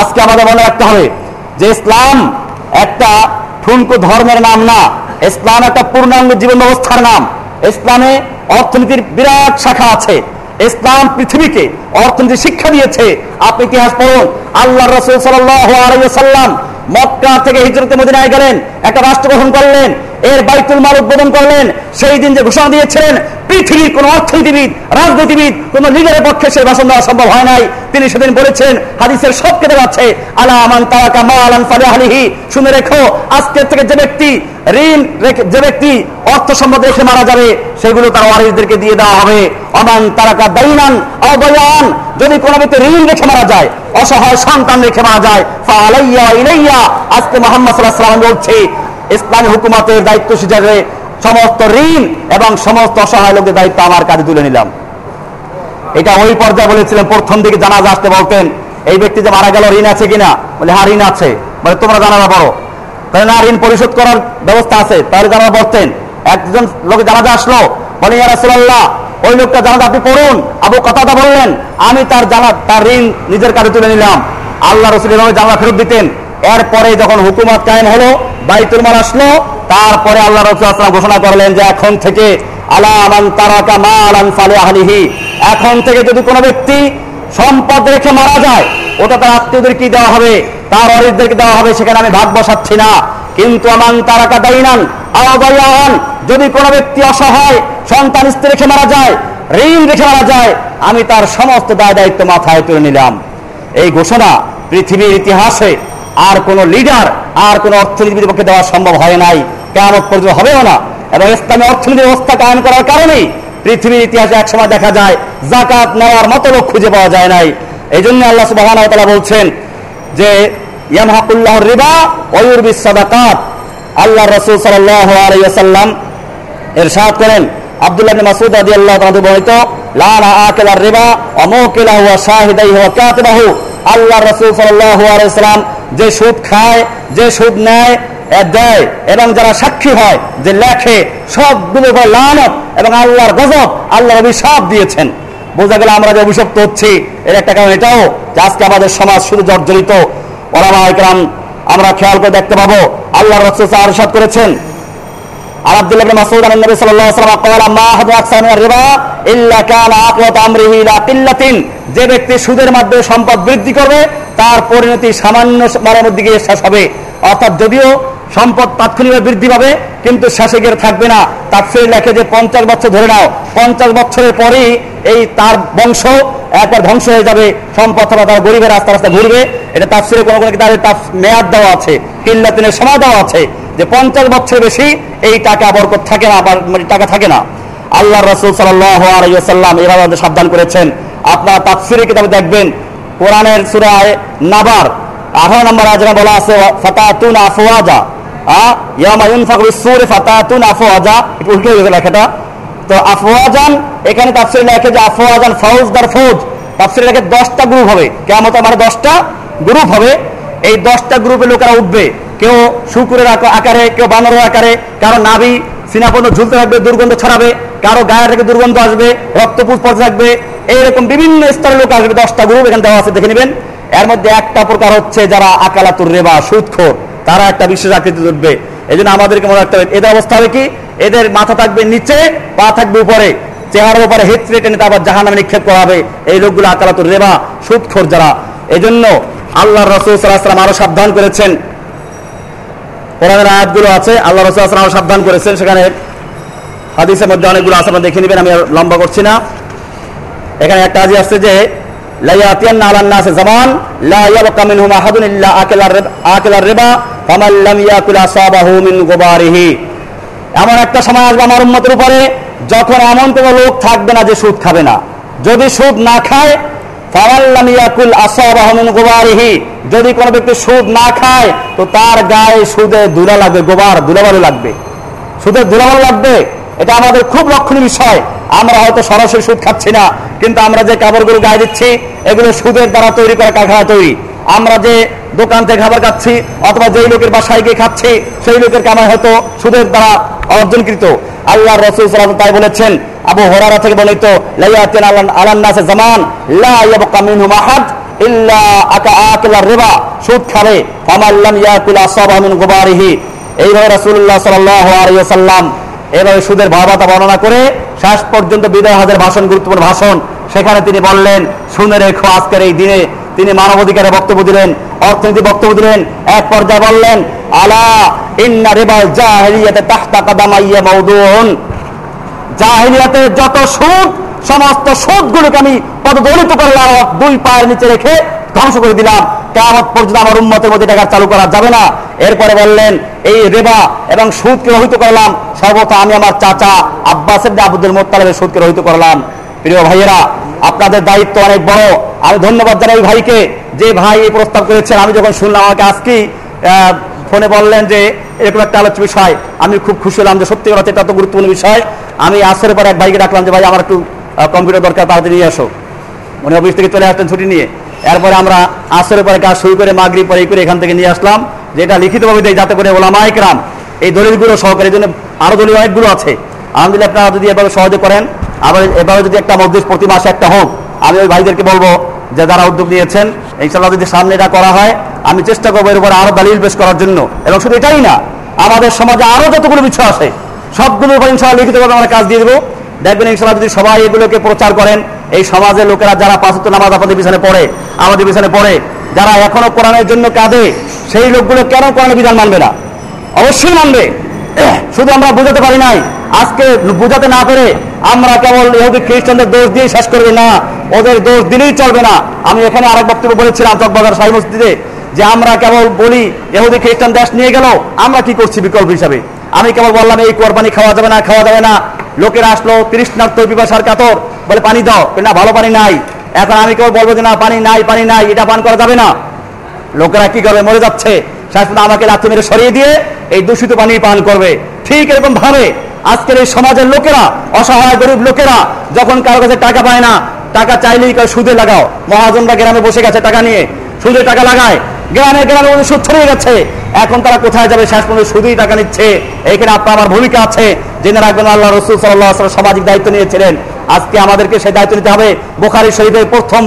[SPEAKER 1] আজকে আমাদের মনে রাখতে হবে যে ইসলাম একটা ঠুনকো ধর্মের নাম না। ইসলাম একটা পূর্ণাঙ্গ জীবন ব্যবস্থার নাম। ইসলামে অর্থনীতির বিরাট শাখা আছে। ইসলাম পৃথিবীকে অর্থনীতি শিক্ষা দিয়েছে। আপনি ইতিহাস পড়ুন। আল্লাহ রসুল সাল্লাম মক্কা থেকে হিজরতে মদিনায় গেলেন। একটা রাষ্ট্র গঠন করলেন। এর বাইতুল মাল উদ্বোধন করলেন। সেই দিন যে ঘোষণা দিয়েছিলেন, পৃথিবীর কোন অর্থনীতিবিদ, রাজনীতিবিদ, কোন লিডারের পক্ষে সে ভাষণ দেওয়া সম্ভব হয় নাই। তিনি সেদিন বলেছেন, হাদিসের সব কেটে যাচ্ছে। আলা আমান তারাকা মা মালান ফালাহালিহি। শুনে রেখো, আজকের থেকে যে ব্যক্তি ঋণ যে ব্যক্তি অর্থ সম্পদ রেখে মারা যাবে, সেগুলো তার ওয়ারিসদেরকে দিয়ে দেওয়া হবে। অমান তারাকা দাইনান অবয়ান যদি কোনো ব্যক্তি ঋণ রেখে মারা যায়, অসহায় সন্তান রেখে মারা যায় ফালাইয়া ইলাইয়া। আজকে মোহাম্মদ সাল্লাহ সাল্লাম বলছে ইসলামী হুকুমতের দায়িত্ব হিসাবে সমস্ত ঋণ এবং সমস্ত অসহায় লোকদের দায়িত্ব আমার কাছে তুলে নিলাম। এটা ওই পর্যায়ে বলেছিলেন, প্রথম দিকে জানাজা আসতে বলতেন, এই ব্যক্তি যে মারা গেল, ঋণ আছে কিনা? বলে হ্যাঁ ঋণ আছে। বলে, তোমরা জানাজা পড়ো তাহলে না, ঋণ পরিশোধ করার ব্যবস্থা আছে। তাহলে জানাজা পড়তেন একজন লোক জানাজা আসলো, বলে রাসূলুল্লাহ, ওই লোকটা জানাজা আপনি পড়ুন। আবু কথাটা বললেন, আমি তার জানা, তার ঋণ নিজের কাছে তুলে নিলাম। আল্লাহ রসুল জানাজা ফেরত দিতেন। এরপরে যখন হুকুমত কায়েম হলো বাইতুল মাল আসলো, তারপরে আল্লাহ রসুল ঘোষণা করলেন যে এখন থেকে এখন থেকে যদি কোনো ব্যক্তি সম্পদ রেখে মারা যায়, ওটা তার আত্মীয়দের কি দেওয়া হবে? তার অরিদদেরকে দেওয়া হবে? সেখানে আমি ভাগ বসাচ্ছি না। কিন্তু আমান তারাকা দাইনান আওয়ান যদি কোনো ব্যক্তি অসহায়, সন্তান স্ত্রী রেখে মারা যায়, ঋণ রেখে মারা যায়, আমি তার সমস্ত দায় দায়িত্ব মাথায় তুলে নিলাম। এই ঘোষণা পৃথিবীর ইতিহাসে আর কোন লিডার আর কোন অর্থনীতির পক্ষে দেওয়া সম্ভব হয় নাই। কেমন পর্যন্ত হবেও না। এবং ইসলামী অর্থনীতি ব্যবস্থা কায়ন করার কারণেই পৃথিবীর ইতিহাসে একসময় দেখা যায়, জাকাত নেওয়ার মতো লোক খুঁজে পাওয়া যায় নাই। এই জন্য আল্লাহ সুবাহ বলছেন যে রিবা আল্লাহ রসুল সাল্লাম করেন, আব্দুল্লাহ তাআলা বর্ণিত লানা আকিলার রিবা ওয়া মুকিলাহু ওয়া শাহিদাইহি ওয়া কাতিবাহু। আল্লাহ রাসূল সাল্লাল্লাহু আলাইহি সাল্লাম যে খায় যে সুদ নেয় এ দেয় এবং যারা সাক্ষী হয় যে লেখে সবগুলো উপর লানত এবং আল্লাহর গজব আল্লাহর অভিশাপ দিয়েছেন বোঝা গেল আমরা যে অভিশপ্ত হচ্ছি এর একটা কারণ এটাও যে আজকে আমাদের সমাজ শুধু জর্জরিত ওলামা একরাম আমরা খেয়াল করে দেখতে পাবো আল্লাহ রসুল আরশাদ করেছেন আর আব্দুল্লাহ ইবনে মাসউদ আন নবী সাল্লাল্লাহু আলাইহি ওয়াসাল্লাম قال ما احد اكثر من الربا الا كان عاقبه امره الى قله যে ব্যক্তি সুদের মাধ্যমে সম্পদ বৃদ্ধি করবে তার পরিণতি সামান্য মারের দিকে শেষ হবে। অর্থাৎ যদিও সম্পদ তাৎক্ষণিকভাবে বৃদ্ধি পাবে, কিন্তু শেষে গিয়ে থাকবে না। তাফসীর লেখে যে পঞ্চাশ বছর ধরে নাও, পঞ্চাশ বছরের পরেই এই তার বংশ একবার ধ্বংস হয়ে যাবে। সম্পদ অথবা তার গরিবের রাস্তা রাস্তা ঘুরবে। এটা তাফসিরে কোনো কোনো তার মেয়াদ দেওয়া আছে, কিল্লাতিনের সময় দেওয়া আছে যে পঞ্চাশ বছর বেশি এই টাকা বরকত থাকে না, আবার মানে টাকা থাকে না। আল্লাহ রসুল সাল্লাহ সাল্লাম এভাবে সাবধান করেছেন। আপনারা তাফসিরে কিতাবে দেখবেন কোরআনের সুরায় নাবার। আঠারো নম্বর আজরা বলা আছে, ফাতাতুন আফওয়াজা ইয়ামা ইউনফাকু সুর ফাতাতুন আফওয়াজা। একটু উল্টো গেছে লেখাটা। তো আফওয়াজান, এখানে তাফসিরে লেখে যে আফওয়াজান ফৌজদার ফৌজ। তাফসিরে লেখে দশটা গ্রুপ হবে। কেমন আমার দশটা গ্রুপ হবে। এই দশটা গ্রুপে লোকেরা উঠবে। কেউ শুকুরের আকারে, কেউ বানরের আকারে, কারও নাভি সিনাপন্ন ঝুলতে থাকবে, দুর্গন্ধ ছড়াবে, কারও গায়ে থেকে দুর্গন্ধ আসবে রক্তপুষ পড়তে থাকবে। এইরকম বিভিন্ন স্তরের লোক আসবে, দশটা গ্রুপ এখানে দেওয়া আছে, দেখে নেবেন। এর মধ্যে একটা প্রকার হচ্ছে যারা আকালাতুর রেবা, সুদখোর, তারা একটা বিশেষ আকৃতি উঠবে এই জন্য আমাদেরকে মনে রাখতে হবে, এদের অবস্থা হবে কি? এদের মাথা থাকবে নিচে, পা থাকবে উপরে। চেহারার উপরে হেঁচড়ে টেনে তারপর জাহান নামে নিক্ষেপ করা হবে। এই লোকগুলো আকালাতুর রেবা, সুদখোর যারা এই জন্য আল্লাহ রসুল সাল্লাহাম আরও সাবধান করেছেন। কোরআনের আয়াতগুলো আছে আল্লাহ রসুল আসলাম আরও সাবধান করেছেন। সেখানে হাদিসের মধ্যে অনেকগুলো আছে আপনারা দেখে নেবেন, আমি লম্বা করছি না। এখানে একটা আজি আসছে যে নাসে জামান, লা মিন এমন একটা সময় আমার উপরে এমন কোনো লোক থাকবে না যে সুদ খাবে না। যদি সুদ না খায় যদি কোনো ব্যক্তি সুদ না খায়, তো তার গায়ে সুদে দুলা লাগবে, গোবার দুলাবালু লাগবে। সুদের দুলাবালু লাগবে, এটা আমাদের খুব লক্ষণীয় বিষয়। আমরা হয়তো সরাসরি সুদ খাচ্ছি না, কিন্তু আমরা যে কাপড়গুলো গায়ে দিচ্ছি, এগুলো সুদের দ্বারা তৈরি করা কারখানা তৈরি। আমরা যে দোকান থেকে খাবার খাচ্ছি, অথবা যেই লোকের বাসায় গিয়ে খাচ্ছি, সেই লোকের কামাই হয়তো সুদের দ্বারা অর্জনকৃত। আল্লাহ রসুল তাই বলেছেন আবু হরারা থেকে বলিত জামান, লা সুদ এইভাবে সুদের বর্ণনা করে শেষ পর্যন্ত বিদায় হাজার ভাষণ, গুরুত্বপূর্ণ ভাষণ, সেখানে তিনি বললেন, শুনে রেখো, আজকের এই দিনে তিনি মানবাধিকারের বক্তব্য দিলেন অর্থনীতি বক্তব্য দিলেন, এক পর্যায়ে বললেন, আলা ইন্না রিবাল জাহিলিয়াতে তাহতা কাদামাইয়া মাউদুন জাহিলিয়াতের যত সুদ, সমস্ত সুদগুলোকে আমি পদদলিত করলাম দুই পায়ের নিচে রেখে ধ্বংস করে দিলাম। কেমন পর্যন্ত আমার উন্মতের মধ্যে টাকা চালু করা যাবে না। এরপরে বললেন, এই রেবা এবং সুদকে রহিত করলাম। সর্বত আমি আমার চাচা আব্বাস ইবনে আব্দুল মোত্তালেবের সুদকে রহিত করলাম। প্রিয় ভাইয়েরা, আপনাদের দায়িত্ব অনেক বড়। আমি ধন্যবাদ জানাই এই ভাইকে। যে ভাই এই প্রস্তাব করেছেন, আমি যখন শুনলাম, আমাকে আজকেই ফোনে বললেন যে, এরকম একটা আলোচ্য বিষয়। আমি খুব খুশি হলাম যে সত্যি কথা, এটা তো গুরুত্বপূর্ণ বিষয়। আমি আসরের পর এক ভাইকে ডাকলাম যে, ভাই, আমার একটু কম্পিউটার দরকার, তাড়াতাড়ি নিয়ে আসো উনি অফিস থেকে চলে আসতেন ছুটি নিয়ে। এরপরে আমরা আসরের পরে কাজ শুরু করে মাগরি পরে করে এখান থেকে নিয়ে আসলাম, যেটা লিখিতভাবে দেয়, যাতে করে ওলামা একরাম এই দলিলগুলো সহকারে জন্য আরও দলিল অনেকগুলো আছে। আলহামদুলিল্লাহ, আপনারা যদি এভাবে সহজে করেন, আবার এভাবে যদি একটা মসজিদ প্রতি মাসে একটা হোক, আমি ওই ভাইদেরকে বলব যে, যারা উদ্যোগ নিয়েছেন ইনশাল্লাহ যদি সামনে এটা করা হয়, আমি চেষ্টা করব এর উপর আরও দলিল পেশ করার জন্য। এবং শুধু এটাই না, আমাদের সমাজে আরও যতগুলো বিষয় আছে সবগুলোর উপর ইনশাল্লাহ লিখিতভাবে আমরা কাজ দিয়ে দেবো। দেখবেন ইনশাল্লাহ যদি সবাই এগুলোকে প্রচার করেন, এই সমাজের লোকেরা যারা পাঁচত্ব নামাজ আপনাদের পিছনে পড়ে, আমাদের পিছনে পড়ে, যারা এখনও কোরআনের জন্য কাঁদে, সেই লোকগুলো কেন কোরআনের বিধান মানবে না? অবশ্যই মানবে। শুধু আমরা বুঝাতে পারি নাই, আজকে বুঝাতে না পেরে আমরা কেবল ইহুদি খ্রিস্টানদের দোষ দিয়ে শেষ করবে না, ওদের দোষ দিলেই চলবে না। আমি এখানে আরেক বক্তব্য বলেছিলাম চকবাজার সাহি মসজিদে, যে আমরা কেবল বলি, ইহুদি খ্রিস্টান দেশ নিয়ে গেল, আমরা কি করছি বিকল্প হিসাবে? আমি কেবল বললাম, এই কোরবানি খাওয়া যাবে না, খাওয়া যাবে না। লোকেরা আসলো তৃষ্ণার্থ পিপাসার কাতর। বলে, পানি দাও। না, ভালো পানি নাই। এখন আমি কেবল বলব যে, না, পানি নাই পানি নাই, এটা পান করা যাবে না। লোকেরা কি করবে? মরে যাচ্ছে। শাসন আমাকে লাথি মেরে সরিয়ে দিয়ে এই দূষিত পানি পান করবে। ঠিক এরকম ভাবে আজকের এই সমাজের লোকেরা, অসহায়, গরিব লোকেরা, যখন কারও কাছে টাকা পায় না, টাকা চাইলেই সুদে লাগাও। মহাজনরা গ্রামে বসে গেছে টাকা নিয়ে। সুদে টাকা লাগায়। গ্রামে গ্রামে সুদ ছড়িয়ে গেছে। এখন তারা কোথায় যাবে শেষ পর্যন্ত সুদেই টাকা নিচ্ছে। এখানে আপনার আমার ভূমিকা আছে। জেনে রাখবেন আল্লাহ রসুল সাল্লাহ সামাজিক দায়িত্ব নিয়েছিলেন। আজকে আমাদেরকে সেই দায়িত্ব নিতে হবে। বোখারি শরীফের প্রথম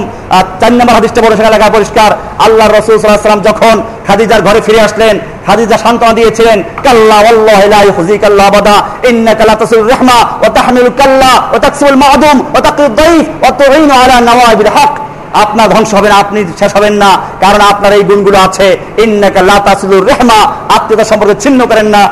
[SPEAKER 1] চার নম্বর হাদিসটা বলে সেখানে লেখা পরিষ্কার আল্লাহ রসুল সাল্লাহ সাল্লাম যখন খাদিজার ঘরে ফিরে আসলেন, খাদিজা সান্ত্বনা দিয়েছিলেন, কাল্লা ওয়াল্লাহি লা ইউখজিক আল্লাহ আবাদা, ইন্নাকা লা তাসিল রাহমা ওয়া তাহমিলু কাল্লা ওয়া তাকসিবুল মা'দুম ওয়া তাকিদ দাইফ ওয়া তুঈনু আলা নাওয়াইবিল হক। আপনার ধ্বংস হবেন আপনি শেষ হবেন না, কারণ আপনার এই গুণগুলো আছে। লা আত্মীয়তা সম্পর্কে ছিন্ন করেন না।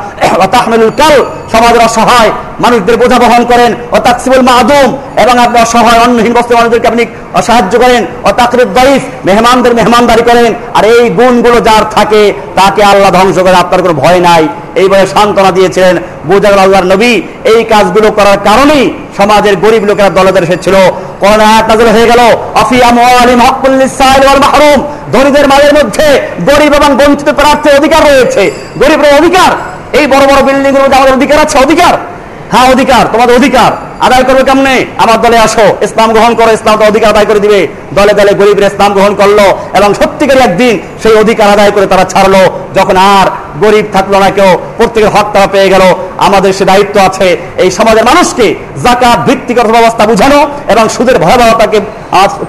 [SPEAKER 1] তাহমিলুল কাল, সমাজের অসহায়, মানুষদের বোঝা বহন করেন। ও তাকসিবুল মাদুম, এবং আপনি অসহায় অন্নহীন বস্তু মানুষদেরকে আপনি সাহায্য করেন। ও তাকরিব দাইফ, মেহমানদের মেহমানদারি করেন। আর এই গুণগুলো যার থাকে, তাকে আল্লাহ ধ্বংস করে আপনার কোনো ভয় নাই। এইভাবে সান্ত্বনা দিয়েছিলেন বোঝা গেল আল্লাহর নবী। এই কাজগুলো করার কারণেই সমাজের গরিব লোকেরা দলদের এসেছিল। করোনা আয়াত হয়ে গেল। ধনীদের মালের মধ্যে গরিব এবং বঞ্চিত প্রার্থীর অধিকার রয়েছে। গরিবের অধিকার। এই বড় বড় বিল্ডিং আমাদের অধিকার আছে? অধিকার? হ্যাঁ অধিকার। তোমাদের অধিকার। আদায় করবে কেমনে? আমার দলে আসো, ইসলাম গ্রহণ করো ইসলাম তো অধিকার আদায় করে দিবে। দলে দলে গরিবের ইসলাম গ্রহণ করল এবং সত্যিকার একদিন সেই অধিকার আদায় করে তারা ছাড়লো। যখন আর গরিব থাকল না কেউ, প্রত্যেকের হক তারা পেয়ে গেল। আমাদের সে দায়িত্ব আছে এই সমাজের মানুষকে জাকাত, ভিত্তিক অর্থব্যবস্থা বুঝানো এবং সুদের ভয়াবহতাকে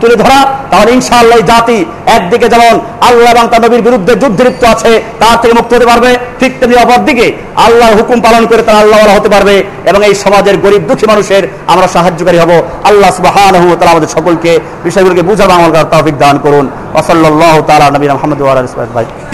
[SPEAKER 1] তুলে ধরা। তাহলে ইনশাআল্লাহ জাতি একদিকে যেমন আল্লাহ এবং তার নবীর বিরুদ্ধে যুদ্ধ লিপ্ত আছে, তার থেকে মুক্ত হতে পারবে। ঠিক তেমনি অপরদিকে আল্লাহর হুকুম পালন করে তারা আল্লাহ হতে পারবে এবং এই সমাজের গরিব দুঃখী মানুষের আমরা সাহায্যকারী হব। আল্লাহ সুবাহ আমাদের সকলকে বিষয়গুলোকে বুঝাবো আমার তফিক দান করুন। ওসল্লাহ তালা নবীন আহমদ সাহবিহি